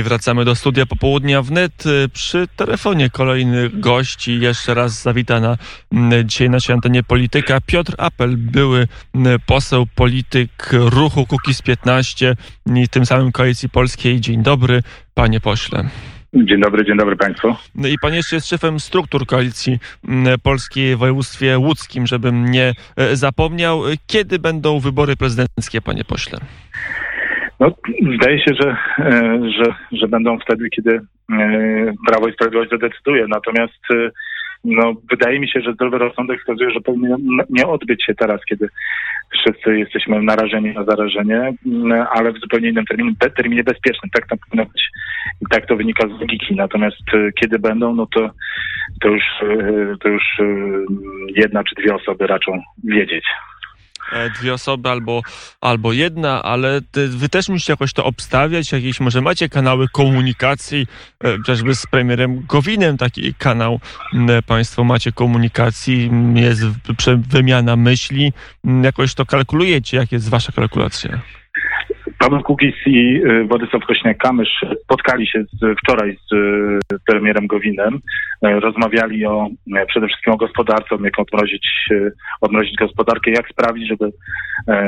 I wracamy do studia popołudnia wnet. Przy telefonie kolejny gość i jeszcze raz zawita na mm, dzisiaj naszej antenie polityka Piotr Apel, były mm, poseł, polityk ruchu Kukiz 15 i tym samym Koalicji Polskiej. Dzień dobry, panie pośle. Dzień dobry, dzień dobry Państwu. No i pan jeszcze jest szefem struktur koalicji mm, polskiej w województwie łódzkim, żebym nie e, zapomniał. Kiedy będą wybory prezydenckie, panie pośle? No, zdaje się, że, e, że, że będą wtedy, kiedy e, Prawo i Sprawiedliwość zadecyduje. Natomiast no, wydaje mi się, że zdrowy rozsądek wskazuje, że powinien nie odbyć się teraz, kiedy wszyscy jesteśmy narażeni na zarażenie, ale w zupełnie innym terminie, terminie bezpiecznym. Tak to powinno być i tak to wynika z logiki. Natomiast kiedy będą, no to, to, już, to już jedna czy dwie osoby raczą wiedzieć. E, dwie osoby albo, albo jedna, ale wy też musicie jakoś to obstawiać, jakieś może macie kanały komunikacji, e, chociażby z premierem Gowinem taki kanał państwo macie komunikacji, jest wymiana myśli, jakoś to kalkulujecie, jak jest wasza kalkulacja? Paweł Kukiz i y, Władysław Kośniak-Kamysz spotkali się z, wczoraj z y, premierem Gowinem. Y, rozmawiali o przede wszystkim o gospodarce, jak odmrozić, odmrozić gospodarkę, jak sprawić, żeby,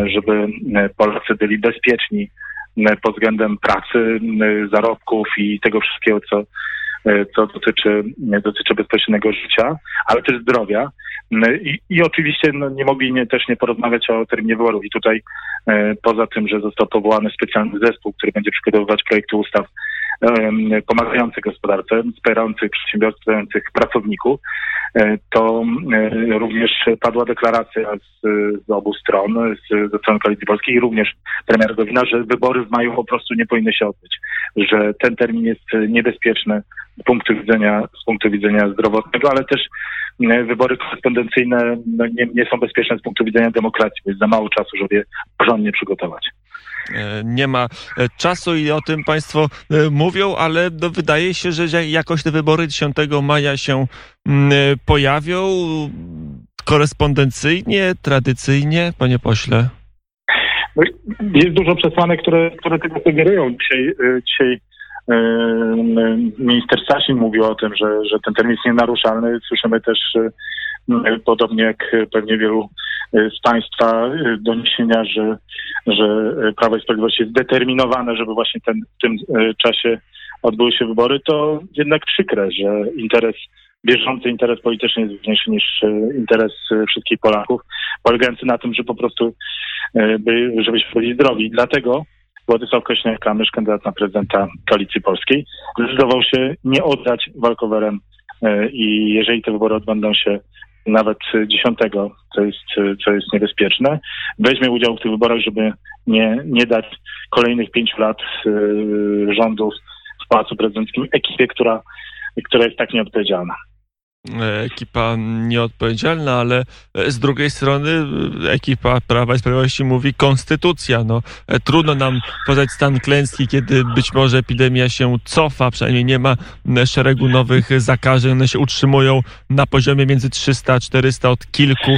żeby Polacy byli bezpieczni pod względem pracy, zarobków i tego wszystkiego, co, co dotyczy, dotyczy bezpiecznego życia, ale też zdrowia. I, i oczywiście no, nie mogli nie, też nie porozmawiać o terminie wyborów. I tutaj e, poza tym, że został powołany specjalny zespół, który będzie przygotowywać projekty ustaw e, pomagających gospodarce, wspierających przedsiębiorców, wspierających pracowników, e, to e, również padła deklaracja z, z obu stron, z, ze strony Koalicji Polskiej i również premier Gowina, że wybory w maju po prostu nie powinny się odbyć, że ten termin jest niebezpieczny z punktu widzenia, z punktu widzenia zdrowotnego, ale też E, wybory korespondencyjne no, nie, nie są bezpieczne z punktu widzenia demokracji, jest za mało czasu, żeby je porządnie przygotować nie ma e, czasu i o tym Państwo mówią, ale no, wydaje się, że jakoś te wybory 10 maja się pojawią korespondencyjnie, tradycyjnie, panie pośle. No, jest dużo przesłanek, które, które tego sugerują. Dzisiaj, dzisiaj Minister Sasin mówił o tym, że, że ten termin jest nienaruszalny. Słyszymy też, podobnie jak pewnie wielu e, z Państwa, e, doniesienia, że, że Prawo i Sprawiedliwość jest zdeterminowane, żeby właśnie ten, w tym e, czasie odbyły się wybory, to jednak przykre, że interes bieżący interes polityczny jest ważniejszy niż interes wszystkich Polaków, polegający na tym, że po prostu by, żebyśmy byli zdrowi. Dlatego Władysław Kośniak-Kamysz, kandydat na prezydenta Koalicji Polskiej, zdecydował się nie oddać walkowerem e, i jeżeli te wybory odbędą się nawet 10, co jest, co jest niebezpieczne, weźmie udział w tych wyborach, żeby nie, nie dać kolejnych pięciu lat e, rządów w Pałacu Prezydenckim ekipie, która, która jest tak nieodpowiedzialna. E, ekipa nieodpowiedzialna, ale e, z drugiej strony e, ekipa Prawa i Sprawiedliwości mówi konstytucja. No, trudno nam poznać stan klęski, kiedy być może epidemia się cofa, przynajmniej nie ma szeregu nowych zakażeń. One się utrzymują na poziomie między 300 a 400 od kilku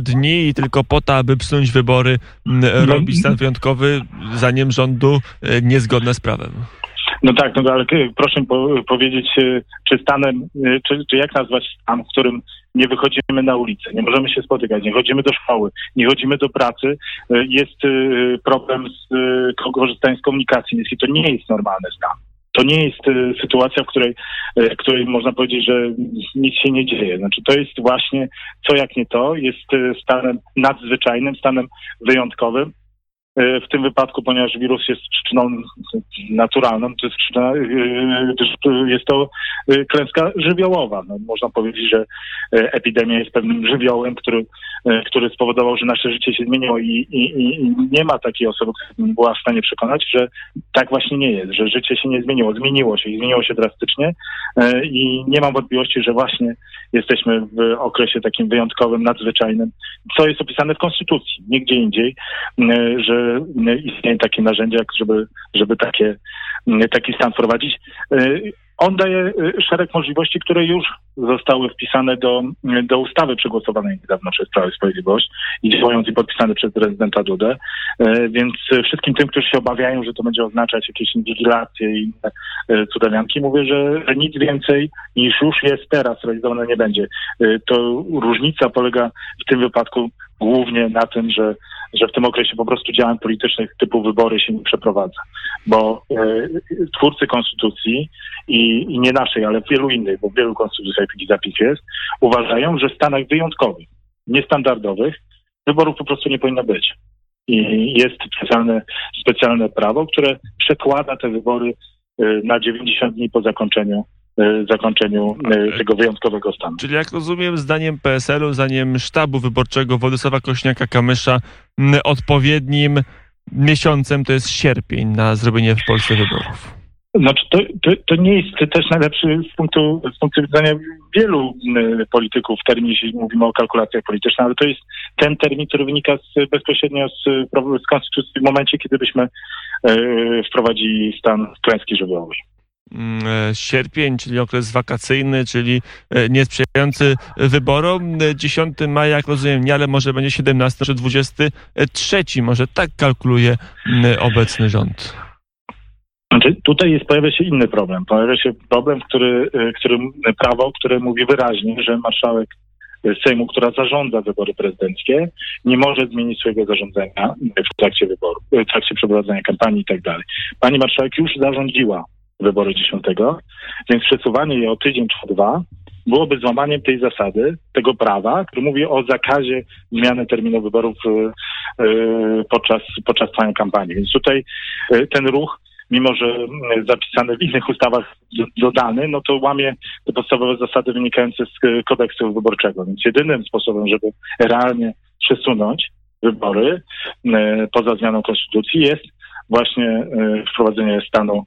dni i tylko po to, aby psunąć wybory, no robić stan wyjątkowy, zanim rządu niezgodne z prawem. No tak, no ale proszę powiedzieć, e, czy stanem, e, czy, czy jak nazwać stan, w którym nie wychodzimy na ulicę, nie możemy się spotykać, nie chodzimy do szkoły, nie chodzimy do pracy, e, jest problem z korzystaniem z komunikacji miejskiej. To nie jest normalny stan. To nie jest sytuacja, w której, w której można powiedzieć, że nic się nie dzieje. Znaczy to jest właśnie, co jak nie to, jest stanem nadzwyczajnym, stanem wyjątkowym, w tym wypadku, ponieważ wirus jest przyczyną naturalną, to jest, przyczyna, e, jest to e, klęska żywiołowa. No, można powiedzieć, że epidemia jest pewnym żywiołem, który, który spowodował, że nasze życie się zmieniło i, i, i nie ma takiej osoby, która była w stanie przekonać, że tak właśnie nie jest, że życie się nie zmieniło. Zmieniło się i zmieniło się drastycznie i nie mam wątpliwości, że właśnie jesteśmy w okresie takim wyjątkowym, nadzwyczajnym, co jest opisane w Konstytucji, nigdzie indziej, że istnieje takie narzędzia, żeby, żeby takie, taki stan wprowadzić. E, on daje szereg możliwości, które już zostały wpisane do, do ustawy przegłosowanej niedawno przez Prawo i Sprawiedliwość i działając i podpisane przez prezydenta Dudę. Więc wszystkim tym, którzy się obawiają, że to będzie oznaczać jakieś inwigilacje i cudawianki, mówię, że nic więcej niż już jest teraz realizowane nie będzie. To różnica polega w tym wypadku głównie na tym, że, że w tym okresie po prostu działań politycznych typu wybory się nie przeprowadza. Bo e, twórcy konstytucji i, i, nie naszej, ale wielu innych, bo w wielu konstytucjach taki zapis jest, uważają, że w stanach wyjątkowych, niestandardowych, wyborów po prostu nie powinno być. I jest specjalne, specjalne prawo, które przekłada te wybory e, na 90 dni po zakończeniu zakończeniu e, tego wyjątkowego stanu. Czyli jak rozumiem, zdaniem PSL-u, zdaniem sztabu wyborczego Władysława Kośniaka-Kamysza, odpowiednim miesiącem to jest sierpień na zrobienie w Polsce wyborów. Znaczy, to, to, to, nie jest też najlepszy z punktu, z punktu widzenia wielu polityków termin, jeśli mówimy o kalkulacjach politycznych, ale to jest ten termin, który wynika z, bezpośrednio z, z konstytucji w momencie, kiedy byśmy wprowadzili stan klęski żywiołowej. Mm, e, sierpień, czyli okres wakacyjny, czyli e, niesprzyjający wyborom. 10 maja, jak rozumiem, nie, ale może będzie 17 czy 23. Może tak kalkuluje mm, obecny rząd. Znaczy, tutaj jest, pojawia się inny problem. Pojawia się problem, który, e, który, prawo, które mówi wyraźnie, że marszałek Sejmu, która zarządza wybory prezydenckie, nie może zmienić swojego zarządzenia w trakcie wyboru, w trakcie przeprowadzania kampanii i tak dalej. Pani marszałek już zarządziła wybory 10, więc przesuwanie je o tydzień czy dwa byłoby złamaniem tej zasady, tego prawa, który mówi o zakazie zmiany terminu wyborów yy, podczas, podczas trwania kampanii. Więc tutaj yy, ten ruch, mimo że zapisany w innych ustawach dodany, no to łamie te podstawowe zasady wynikające z kodeksu wyborczego. Więc jedynym sposobem, żeby realnie przesunąć wybory poza zmianą konstytucji jest właśnie wprowadzenie stanu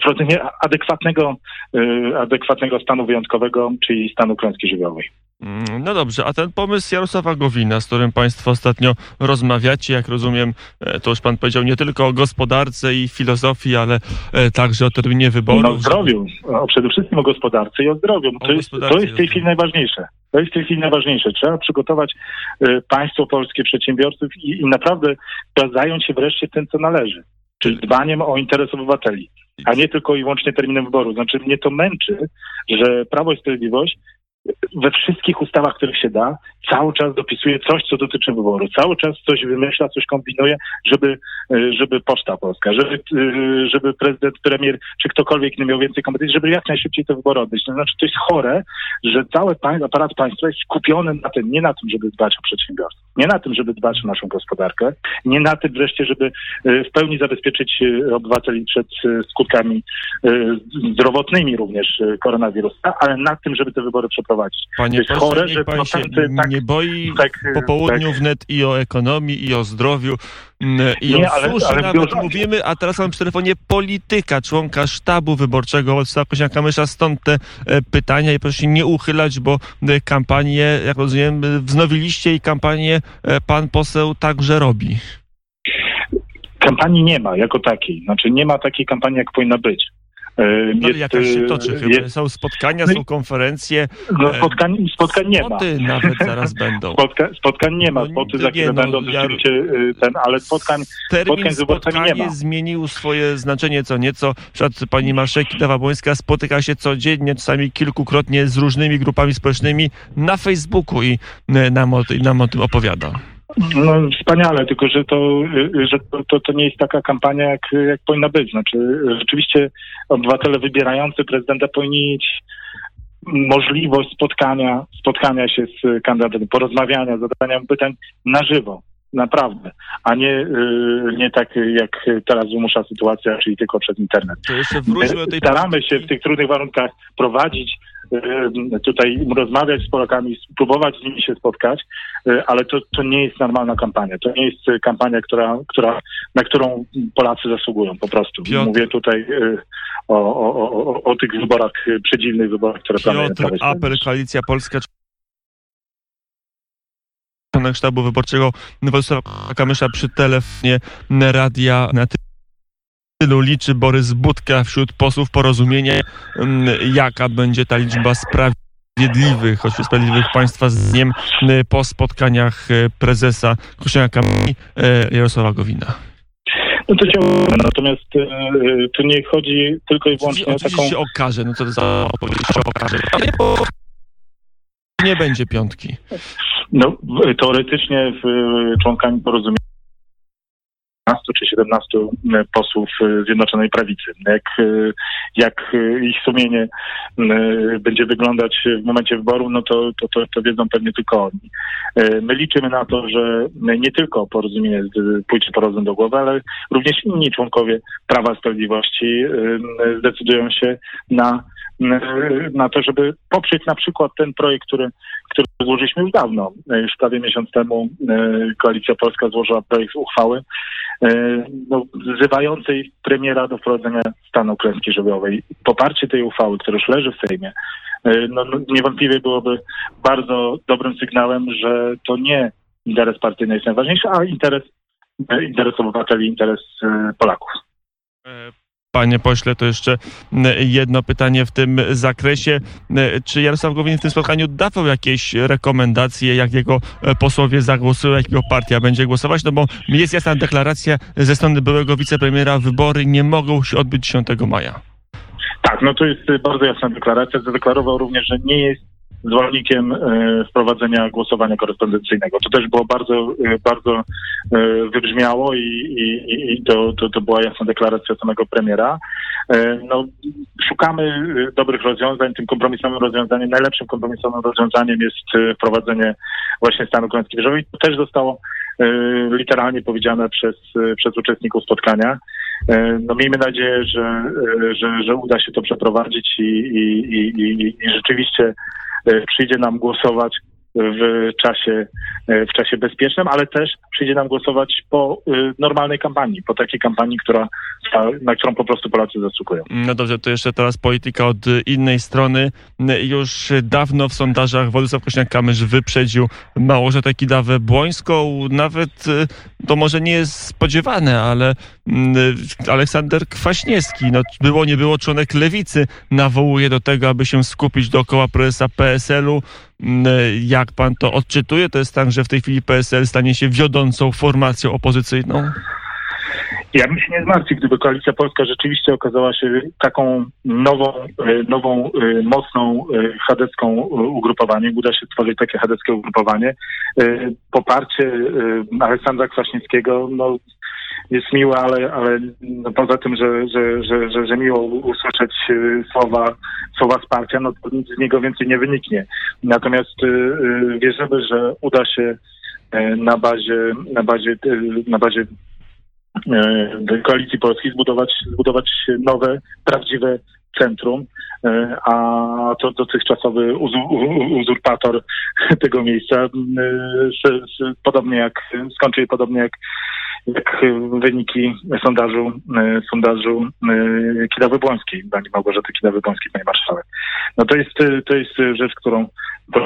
wprowadzenie adekwatnego, y, adekwatnego stanu wyjątkowego, czyli stanu klęski żywiołowej. Mm, no dobrze, a ten pomysł Jarosława Gowina, z którym Państwo ostatnio rozmawiacie, jak rozumiem, e, to już Pan powiedział nie tylko o gospodarce i filozofii, ale e, także o terminie wyborów. No, o zdrowiu, o, przede wszystkim o gospodarce i o zdrowiu. To, jest, to jest w tej chwili najważniejsze. To jest w tej chwili najważniejsze. Trzeba przygotować y, państwo polskie, przedsiębiorców i, i naprawdę trzeba zająć się wreszcie tym, co należy, czyli dbaniem o interes obywateli a nie tylko i wyłącznie terminem wyboru. Znaczy mnie to męczy, że Prawo i Sprawiedliwość we wszystkich ustawach, których się da, cały czas dopisuje coś, co dotyczy wyboru. Cały czas coś wymyśla, coś kombinuje, żeby, e, żeby Poczta Polska, żeby, e, żeby prezydent, premier, czy ktokolwiek nie miał więcej kompetencji, żeby jak najszybciej te wybory odbyć. To znaczy, to jest chore, że cały aparat państwa jest skupiony na tym, nie na tym, żeby dbać o przedsiębiorstwo, nie na tym, żeby dbać o naszą gospodarkę, nie na tym wreszcie, żeby e, w pełni zabezpieczyć obywateli przed skutkami zdrowotnymi również koronawirusa, ale na tym, żeby te wybory przeprowadzić. Panie to jest chore, że pan się tak, nie boi tak, po południu tak. wnet i o ekonomii, i o zdrowiu, i nie, ale, ale nawet mówimy, a teraz mam przy telefonie polityka, członka sztabu wyborczego Władysława Kośniaka-Kamysza, stąd te e, pytania i proszę się nie uchylać, bo e, kampanię, jak rozumiem, wznowiliście i kampanię e, pan poseł także robi. Kampanii nie ma jako takiej. Znaczy nie ma takiej kampanii, jak powinna być. E, no, jest, jakaś się toczy. Jest, są spotkania, no są konferencje. No, e, spotkań, spotkań nie ma. Spoty nawet zaraz będą. Spotka, spotkań nie ma. No, spoty za chwilę no, będą ja, rzeczywiście y, ten, ale spotkań, spotkań z wyborcami nie ma. zmienił swoje znaczenie co nieco. Przed pani marszałek Kidawa-Błońska spotyka się codziennie, czasami kilkukrotnie z różnymi grupami społecznymi na Facebooku i nam o, i nam o tym opowiada. No wspaniale, tylko że to, że to, to, to, nie jest taka kampania, jak, jak powinna być. Znaczy, rzeczywiście obywatele wybierający prezydenta powinni mieć możliwość spotkania, spotkania się z kandydatem, porozmawiania, zadania pytań na żywo, naprawdę, a nie, nie tak jak teraz wymusza sytuacja, czyli tylko przez internet. Staramy się w tych trudnych warunkach prowadzić Y, tutaj rozmawiać z Polakami, spróbować z nimi się spotkać, y, ale to, to nie jest normalna kampania. To nie jest kampania, która, która, na którą Polacy zasługują po prostu. Piotr. Mówię tutaj y, o, o, o, o tych wyborach, przedziwnych wyborach, które planujemy. Piotr Apel, Koalicja Polska sztabu wyborczego Władysława Kamysza przy telefonie radia na tylu liczy Borys Budka wśród posłów porozumienia, mm, jaka będzie ta liczba sprawiedliwych, choć sprawiedliwych państwa z dniem y, po spotkaniach y, prezesa Kościoła Kamieni y, Jarosława Gowina. No to ciągle, natomiast tu nie chodzi tylko i wyłącznie o taką... się okaże, no co to za odpowiedź się okaże. Nie będzie piątki. No, teoretycznie w, członkami porozumienia 15 czy 17 posłów e, Zjednoczonej Prawicy. Jak, jak ich sumienie będzie wyglądać w momencie wyboru, no to, to, to, to wiedzą pewnie tylko oni. My liczymy na to, że nie tylko porozumienie pójdzie po do głowy, ale również inni członkowie Prawa Sprawiedliwości zdecydują się na, na to, żeby poprzeć na przykład ten projekt, który który złożyliśmy już dawno. E, Już prawie miesiąc temu e, Koalicja Polska złożyła projekt uchwały e, no, wzywającej premiera do wprowadzenia stanu klęski żywiołowej. Poparcie tej uchwały, która już leży w Sejmie, e, no, no, niewątpliwie byłoby bardzo dobrym sygnałem, że to nie interes partyjny jest najważniejszy, a interes, e, interes obywateli, interes e, Polaków. Panie pośle, to jeszcze m, jedno pytanie w tym zakresie. E, Czy Jarosław Gowin w tym spotkaniu dawał jakieś rekomendacje, jak jego e, posłowie zagłosują, jak jego partia będzie głosować? No bo jest jasna deklaracja ze strony byłego wicepremiera, wybory nie mogą się odbyć 10 maja. Tak, no to jest bardzo jasna deklaracja. Zadeklarował również, że nie jest zwolennikiem e, wprowadzenia głosowania korespondencyjnego. To też było bardzo, e, bardzo e, wybrzmiało i, i, i- to, to, to była jasna deklaracja samego premiera. No, szukamy dobrych rozwiązań. Tym kompromisowym rozwiązaniem, najlepszym kompromisowym rozwiązaniem jest wprowadzenie właśnie stanu klęski żywiołowej. To też zostało literalnie powiedziane przez, przez uczestników spotkania. No miejmy nadzieję, że, że, że uda się to przeprowadzić i, i, i, i, rzeczywiście przyjdzie nam głosować w czasie, e, w czasie bezpiecznym, ale też przyjdzie nam głosować po e, normalnej kampanii, po takiej kampanii, która, na którą po prostu Polacy zasługują. No dobrze, to jeszcze teraz polityka od innej strony. Już dawno w sondażach Władysław Kośniak-Kamysz wyprzedził Małgorzatę Kidawę-Błońską. Nawet to może nie jest spodziewane, ale Aleksander Kwaśniewski, no było nie było członek Lewicy, nawołuje do tego, aby się skupić dookoła prezesa PSL-u. Mm, Jak pan to odczytuje? To jest tak, że w tej chwili PSL stanie się wiodącą formacją opozycyjną? Ja bym się nie zmartwił, gdyby Koalicja Polska rzeczywiście okazała się taką nową, e, nową mocną chadecką ugrupowaniem. Uda się stworzyć takie chadeckie ugrupowanie. Poparcie Aleksandra Kwaśniewskiego no, jest miłe, ale, ale no, poza tym, że, że, że, że, że miło usłyszeć e, słowa, słowa wsparcia, no to nic z niego więcej nie wyniknie. Natomiast e, e, wierzymy, że uda się e, na bazie, na bazie, e, na bazie e, Koalicji Polskiej zbudować, zbudować nowe, prawdziwe centrum, e, a to dotychczasowy uzurpator tego miejsca, e, podobnie jak, skończy podobnie jak, jak wyniki sondażu, e, sondażu Kidawy-Błońskiej, pani Małgorzaty Kidawy-Błońskiej, pani marszałek. No to jest, to jest rzecz, którą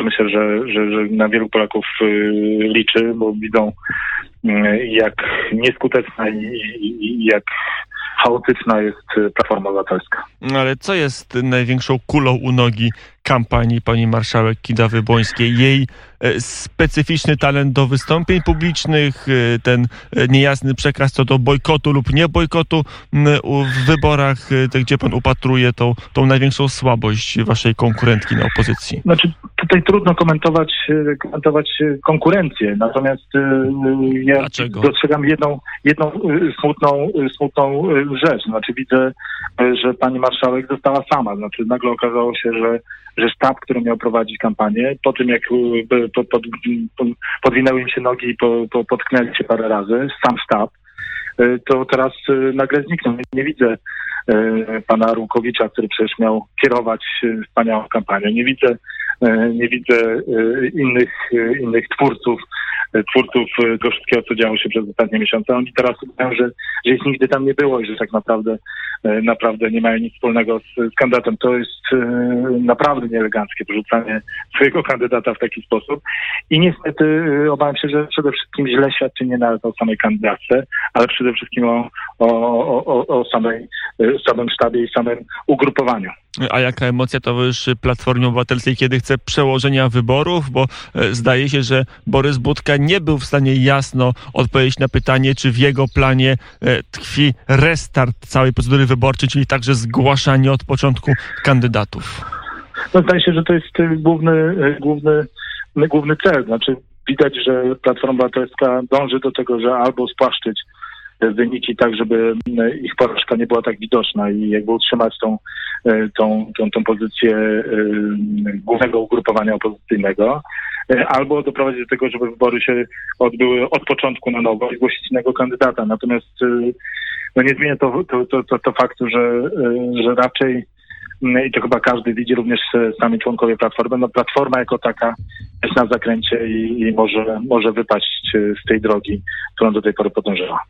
myślę, że, że, że na wielu Polaków liczy, bo widzą jak nieskuteczna i jak chaotyczna jest e, Platforma Obywatelska. No Ale co jest największą kulą u nogi kampanii pani marszałek Kidawy-Błońskiej? Jej specyficzny talent do wystąpień publicznych, e, ten e, niejasny przekaz co do bojkotu lub nie bojkotu w wyborach, e, gdzie pan upatruje tą, tą największą słabość waszej konkurentki na opozycji. Znaczy, tutaj trudno komentować, e, komentować e, konkurencję, natomiast e, ja Dlaczego? dostrzegam jedną, jedną e, smutną, e, smutną e, rzecz. Znaczy widzę, e, że pani marszałek została sama. Znaczy nagle okazało się, że, że sztab, który miał prowadzić kampanię, po tym jak by- pod, pod, pod, podwinęły im się nogi i po, po, potknęli się parę razy, sam sztab, e, to teraz e, nagle zniknął. Nie, widzę e, pana Rukowicza, który przecież miał kierować wspaniałą kampanię. Nie widzę nie widzę innych, innych twórców, twórców tego wszystkiego, co działo się przez ostatnie miesiące. Oni teraz udają, że, że ich nigdy tam nie było i że tak naprawdę naprawdę nie mają nic wspólnego z, z kandydatem. To jest naprawdę nieeleganckie porzucanie swojego kandydata w taki sposób. I niestety obawiam się, że przede wszystkim źle świadczy nie nawet o samej kandydatce, ale przede wszystkim o, o, o, o samej, samym sztabie i samym ugrupowaniu. A jaka emocja towarzyszy Platformie Obywatelskiej, kiedy chce przełożenia wyborów? Bo e, zdaje się, że Borys Budka nie był w stanie jasno odpowiedzieć na pytanie, czy w jego planie e, tkwi restart całej procedury wyborczej, czyli także zgłaszanie od początku kandydatów. No, zdaje się, że to jest e, główny, główny, główny cel. Znaczy, widać, że Platforma Obywatelska dąży do tego, że albo spłaszczyć wyniki tak, żeby ich porażka nie była tak widoczna i jakby utrzymać tą, e, tą, tą, tą pozycję e, głównego ugrupowania opozycyjnego, e, albo doprowadzić do tego, żeby wybory się odbyły od początku na nowo i zgłosić innego kandydata. Natomiast no nie zmienia to, to, to, to, to faktu, że, że raczej i to chyba każdy widzi, również sami członkowie Platformy, no Platforma jako taka jest na zakręcie i, i może, może wypaść z tej drogi, którą do tej pory podążała.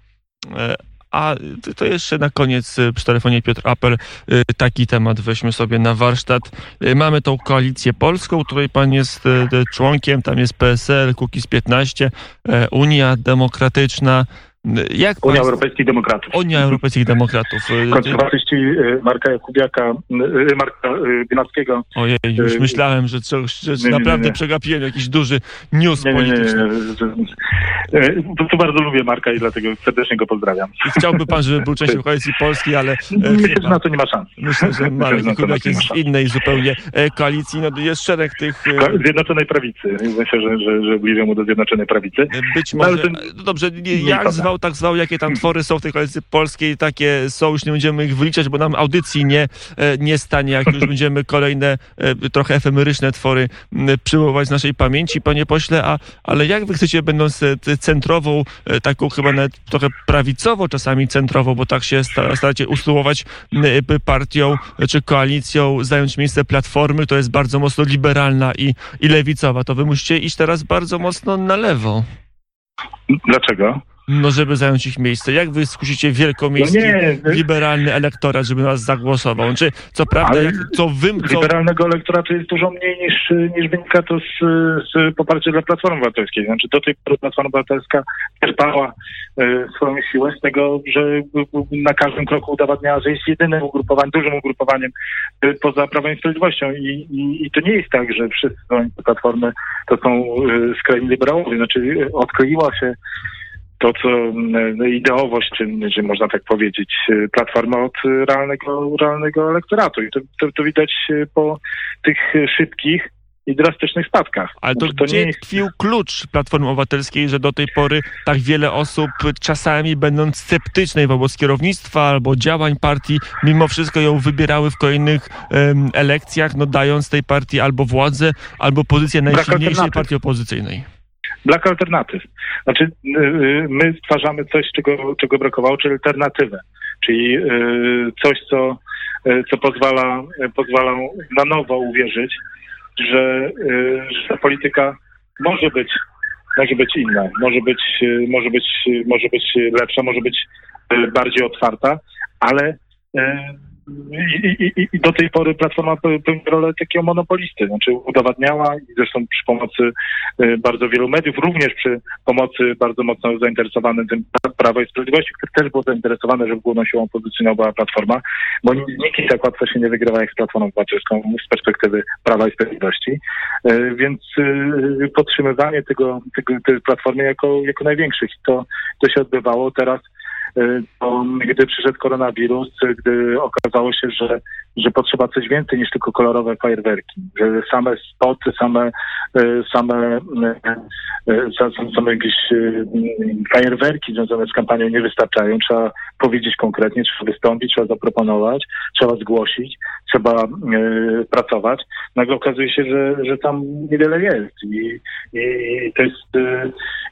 E, a to jeszcze na koniec e, przy telefonie Piotr Apel e, taki temat weźmy sobie na warsztat. Mamy tą koalicję polską, której pan jest członkiem, tam jest PSL, Kukiz 15, Unia Demokratyczna. Jak Unia Europejskich Demokratów. Unia Europejskich Demokratów. Konserwatyści y, Marka Jakubiaka, y, Marka y, Binackiego. Ojej, już myślałem, że, coś, że nie, naprawdę nie, nie. przegapiłem jakiś duży news nie, polityczny. Po prostu bardzo lubię Marka i dlatego serdecznie go pozdrawiam. I chciałby pan, żeby był częścią koalicji polskiej, ale... Myślę, że na to nie ma szans. Myślę, że Marek Jakubiak jest w innej zupełnie e, koalicji. No, jest szereg tych... Zjednoczonej Prawicy. Myślę, że, że, że bliżej mu do Zjednoczonej Prawicy. Być może... No, ten... Dobrze, jak zwał tak zwał, jakie tam twory są w tej koalicji polskiej, takie są, już nie będziemy ich wyliczać, bo nam audycji nie, e, nie stanie, jak już będziemy kolejne e, trochę efemeryczne twory przywoływać z naszej pamięci, panie pośle, a, ale jak wy chcecie, będąc e, centrową, taką chyba nawet trochę prawicowo czasami centrową, bo tak się staracie usyłować partią czy koalicją, zająć miejsce Platformy, to jest bardzo mocno liberalna i, i lewicowa, to wy musicie iść teraz bardzo mocno na lewo. Dlaczego? No, żeby zająć ich miejsce. Jak wy skusicie wielkomiejski, no nie, liberalny elektorat, żeby nas zagłosował? Czy co prawda, co wy... Co... Liberalnego elektoratu jest dużo mniej niż, niż wynika to z, z poparcia dla Platformy Obywatelskiej. Znaczy do tej pory Platforma Obywatelska czerpała e, swoją siłę z tego, że na każdym kroku udowadniała, że jest jedynym ugrupowaniem, dużym ugrupowaniem e, poza Prawem i Sprawiedliwością. I, i, I, to nie jest tak, że wszyscy Platformy to są e, skrajni liberałowie. Znaczy odkleiła się to, co no, ideowość, czy, czy można tak powiedzieć, platforma od realnego, realnego elektoratu. I to, to, to widać po tych szybkich i drastycznych spadkach. Ale to, to gdzie jest... tkwił klucz Platformy Obywatelskiej, że do tej pory tak wiele osób, czasami będąc sceptycznej wobec kierownictwa albo działań partii, mimo wszystko ją wybierały w kolejnych um, elekcjach, no dając tej partii albo władzę, albo pozycję najsilniejszej partii opozycyjnej brak alternatyw. Znaczy, y, y, my stwarzamy coś, czego, czego brakowało, czyli alternatywę, czyli y, coś, co, co pozwala, pozwala na nowo uwierzyć, że, że ta polityka może być, może być inna, może być, może być, może być lepsza, może być bardziej otwarta, ale i, i, I, do tej pory Platforma pełni rolę takiego monopolisty, znaczy udowadniała i zresztą przy pomocy y, bardzo wielu mediów, również przy pomocy bardzo mocno zainteresowanym tym Prawa i Sprawiedliwości, które też było zainteresowane, żeby główną siłą opozycyjną była Platforma, bo nikt tak łatwo się nie wygrywa jak z Platformą Obywatelską z perspektywy Prawa i Sprawiedliwości, y, więc y, podtrzymywanie tego, tego tej Platformy jako, jako największych. To, to się odbywało. Teraz to gdy przyszedł koronawirus, gdy okazało się, że, że potrzeba coś więcej niż tylko kolorowe fajerwerki, że same spoty, same, e, same, e, e, same jakieś fajerwerki związane z kampanią nie wystarczają. Trzeba powiedzieć konkretnie, trzeba wystąpić, trzeba zaproponować, trzeba zgłosić, trzeba pracować. Nagle okazuje się, że, że tam niewiele jest i, i to jest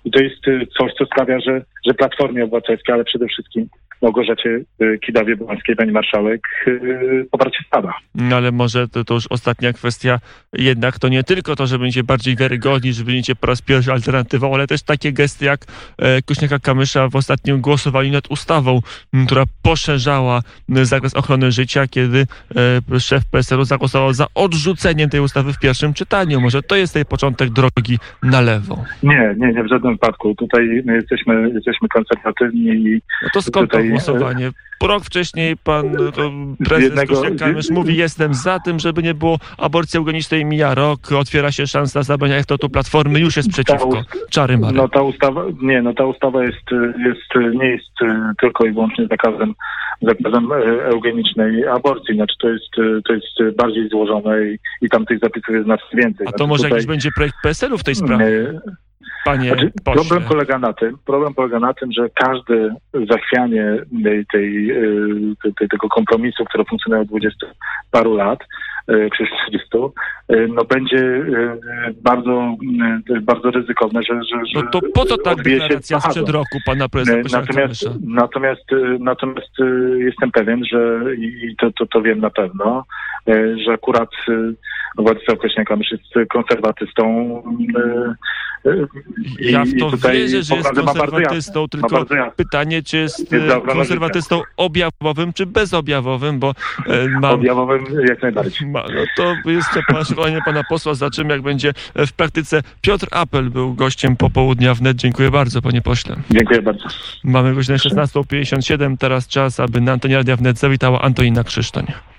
I to jest coś, co sprawia, że, że Platformie Obywatelskiej, ale przede wszystkim Małgorzacie Kidawie-Błońskiej, pani marszałek, poparcie spada. No ale może to, to już ostatnia kwestia. Jednak to nie tylko to, że będziecie bardziej wiarygodni, że będziecie po raz pierwszy alternatywą, ale też takie gesty jak e, Kośniaka-Kamysza w ostatnim głosowaniu nad ustawą, m, która poszerzała zakres ochrony życia, kiedy e, szef PSL-u zagłosował za odrzuceniem tej ustawy w pierwszym czytaniu. Może to jest tej początek drogi na lewo. Nie, nie, nie w żadnym wypadku. Tutaj my jesteśmy, jesteśmy konserwatywni i No to skąd to Tutaj, e, głosowanie? Rok wcześniej pan e, to prezes jednego- Kośniak-Kamysz mówi jestem za tym, żeby nie było aborcji eugenicznej. Mija rok, otwiera się szansa zabrania to tu Platformy, już jest przeciwko. Czary mary. No ta ustawa, nie, no ta ustawa jest, jest, nie jest tylko i wyłącznie zakazem, zakazem e, eugenicznej aborcji. Znaczy to jest, to jest bardziej złożone i, i tam tych zapisów jest znacznie więcej. A to Znaczy może tutaj, jakiś będzie projekt PSL-u w tej sprawie, y, panie Znaczy, pośle? problem polega na tym, problem polega na tym, że każde zachwianie tej, tej, y, tej, tego kompromisu, który funkcjonuje od 20 paru lat, czy 30, y, no będzie y, bardzo, bardzo ryzykowne, że, że, że No to po co ta deklaracja sprzed roku pana prezesa E, Natomiast, natomiast, natomiast jestem pewien, że i to, to, to wiem na pewno, że akurat Władysław Kośniak-Kamysz jest konserwatystą. Ja w to wierzę, że jest konserwatystą, tylko pytanie, czy jest Jest e, konserwatystą objawowym, czy bezobjawowym, bo e, Objawowym jak najbardziej. Ma, no to jeszcze pan szkolenie pana posła, za czym jak będzie w praktyce. Piotr Apel był gościem popołudnia wnet. Dziękuję bardzo, panie pośle. Dziękuję bardzo. Mamy godzinę 16.57, teraz czas, aby na antenie Radia Wnet zawitała Antonina Krzysztoń.